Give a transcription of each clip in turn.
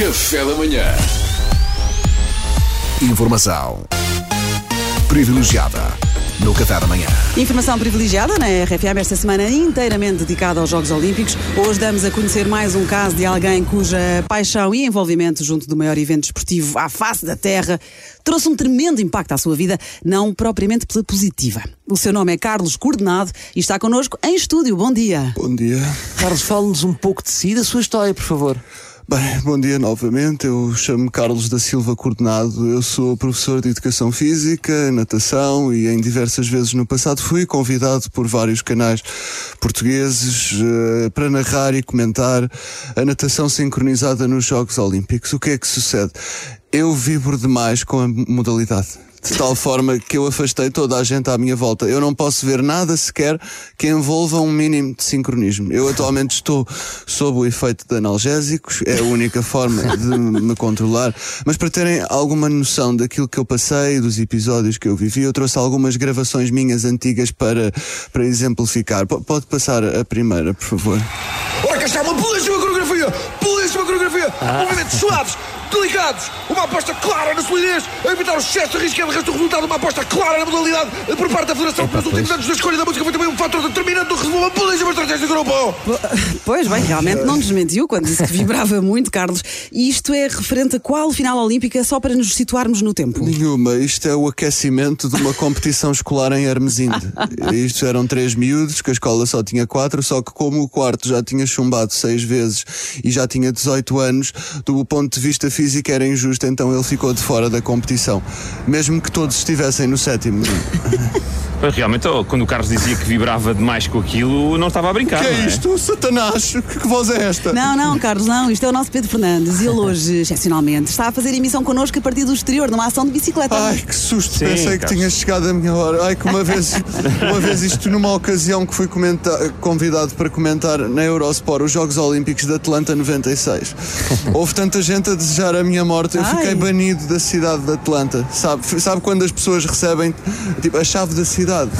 Café da manhã. Informação privilegiada no Café da Manhã. Informação privilegiada na RFM esta semana inteiramente dedicada aos Jogos Olímpicos. Hoje damos a conhecer mais um caso de alguém cuja paixão e envolvimento junto do maior evento desportivo à face da Terra trouxe um tremendo impacto à sua vida, não propriamente pela positiva. O seu nome é Carlos Coordenado e está connosco em estúdio. Bom dia. Bom dia. Carlos, fale-nos um pouco de si e da sua história, por favor. Bem, bom dia novamente. Eu chamo-me Carlos da Silva Coordenado. Eu sou professor de Educação Física, Natação e em diversas vezes no passado fui convidado por vários canais portugueses uh, para narrar e comentar a natação sincronizada nos Jogos Olímpicos. O que é que sucede? Eu vibro demais com a modalidade de tal forma que eu afastei toda a gente à minha volta. Eu não posso ver nada sequer que envolva um mínimo de sincronismo. Eu atualmente estou sob o efeito de analgésicos, é a única forma de me controlar. Mas para terem alguma noção daquilo que eu passei, dos episódios que eu vivi, eu trouxe algumas gravações minhas antigas para, para exemplificar. P pode passar a primeira, por favor. Ora, cá está uma belíssima coreografia! Belíssima coreografia! Ah. Movimentos suaves, delicados, uma aposta clara na solidez, a evitar o excesso de risco e de resto o resultado, uma aposta clara na modalidade por parte da Federação. Nos últimos anos, a escolha da música foi também um fator determinante do resumo, uma belíssima estratégia do grupo. Pois bem, realmente não desmentiu quando disse que vibrava muito, Carlos. E isto é referente a qual final olímpica, só para nos situarmos no tempo? Nenhuma. Isto é o aquecimento de uma competição escolar em Hermesinde. Isto eram três miúdos, que a escola só tinha quatro, só que como o quarto já tinha chumbado seis vezes e já tinha 18 anos, do ponto de vista físico era injusto, então ele ficou de fora da competição. Mesmo que todos estivessem no sétimo. Mas realmente, oh, quando o Carlos dizia que vibrava demais com aquilo, não estava a brincar. que não é isto? Satanás? Que, que voz é esta? Não, não, Carlos, não. Isto é o nosso Pedro Fernandes e ele hoje, excepcionalmente, está a fazer emissão connosco a partir do exterior, numa ação de bicicleta. Ai, que susto, Sim, pensei que Carlos. tinha chegado a minha hora. Ai, que uma vez, uma vez isto numa ocasião que fui convidado para comentar na Eurosport os Jogos Olímpicos de Atlanta 96. Houve tanta gente a desejar a minha morte, eu Ai. fiquei banido da cidade de Atlanta. Sabe, sabe quando as pessoas recebem tipo, a chave da cidade?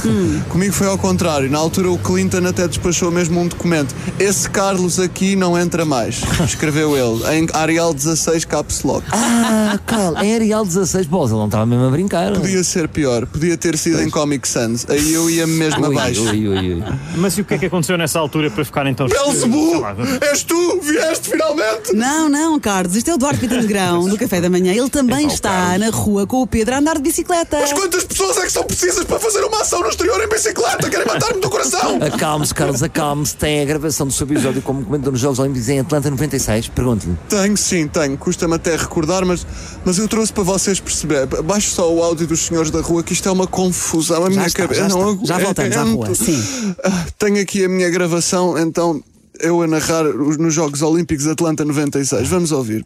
Comigo foi ao contrário. Na altura o Clinton até despachou mesmo um documento. Esse Carlos aqui não entra mais. Escreveu ele, em Arial 16 Caps Lock. Ah, Carlos, em Arial 16, pô, ele não estava mesmo a brincar. Podia ser pior, podia ter sido em Comic Sans. Aí eu ia mesmo Ui, abaixo. ui, ui, ui. Mas e o que é que aconteceu nessa altura para ficar então. Belzebu! És tu! Vieste finalmente! Não, não, Carlos, isto é o Duarte Pita Negrão, do Café da Manhã. Ele também está na rua com o Pedro a andar de bicicleta. Mas quantas pessoas é que são precisas para fazer uma ação no exterior em bicicleta? Querem matar-me do coração! Acalme-se, Carlos, acalme-se. Tem a gravação do seu episódio como comentou nos Jogos Olímpicos em Atlanta 96. Pergunte-lhe. Tenho, sim, tenho. Custa-me até recordar, mas, mas eu trouxe para vocês perceber. Baixo só o áudio dos senhores da rua, que isto é uma confusão. A minha está, cabeça. já não está. Já voltamos à rua, sim. Ah, Tenho aqui a minha gravação, então eu a narrar os- nos Jogos Olímpicos de Atlanta 96. Vamos ouvir.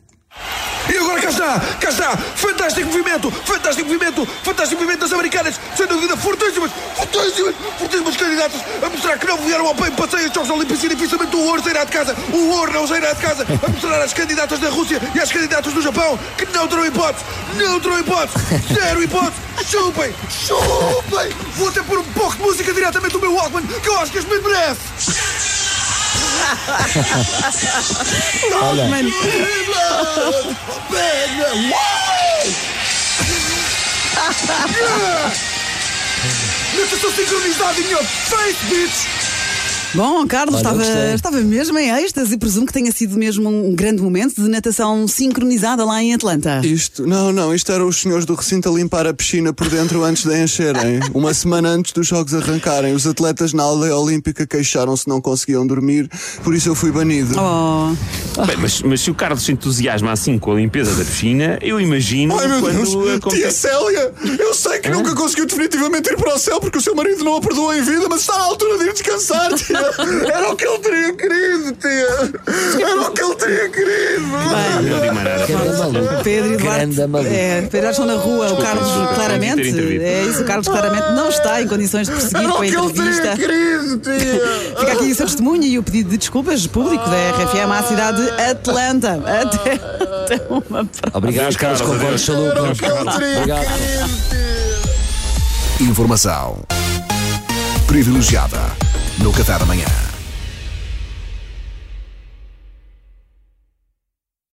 Cá está, cá está, fantástico movimento, fantástico movimento, fantástico movimento das americanas, sem dúvida, fortíssimas, fortíssimas, fortíssimas candidatas a mostrar que não vieram ao bem passeio os Jogos Olímpicos e dificilmente o ouro sairá de casa, o ouro não sairá de casa, a mostrar às candidatas da Rússia e às candidatas do Japão que não terão hipótese, não terão hipótese, zero hipótese, chupem, chupem, vou até pôr um pouco de música diretamente do meu Walkman, que eu acho que este me merece. Olha, Mano, Natação sincronizada in your face, bitch! Bom, Carlos, Olha, estava, estava mesmo em êxtase e presumo que tenha sido mesmo um grande momento de natação sincronizada lá em Atlanta. Isto, não, não, isto eram os senhores do recinto a limpar a piscina por dentro antes de encherem. Uma semana antes dos jogos arrancarem. Os atletas na aldeia olímpica queixaram-se que não conseguiam dormir, por isso eu fui banido. Oh, Bem, mas, mas se o Carlos se entusiasma assim com a limpeza da piscina, eu imagino Ai meu quando Deus, tia. Célia, eu sei que nunca conseguiu definitivamente ir para o céu porque o seu marido não a perdoou em vida, mas está na altura de ir descansar, tia. Era o que ele teria querido, tia. Era o que ele teria querido. Não digo mais nada. grande maluco. Pedro e Duarte. Grande maluco. É, Pedro estão na rua. O Carlos, claramente. É isso, o Carlos claramente não está em condições de prosseguir com a ele entrevista. querido, tia. Fica aqui o seu testemunho e o pedido de desculpas público da RFM à cidade de Atlanta. Até, até uma próxima. Obrigado, Carlos, concordo, adeus. saludo. Era o que ele teria Obrigado. Informação privilegiada no Café da Manhã.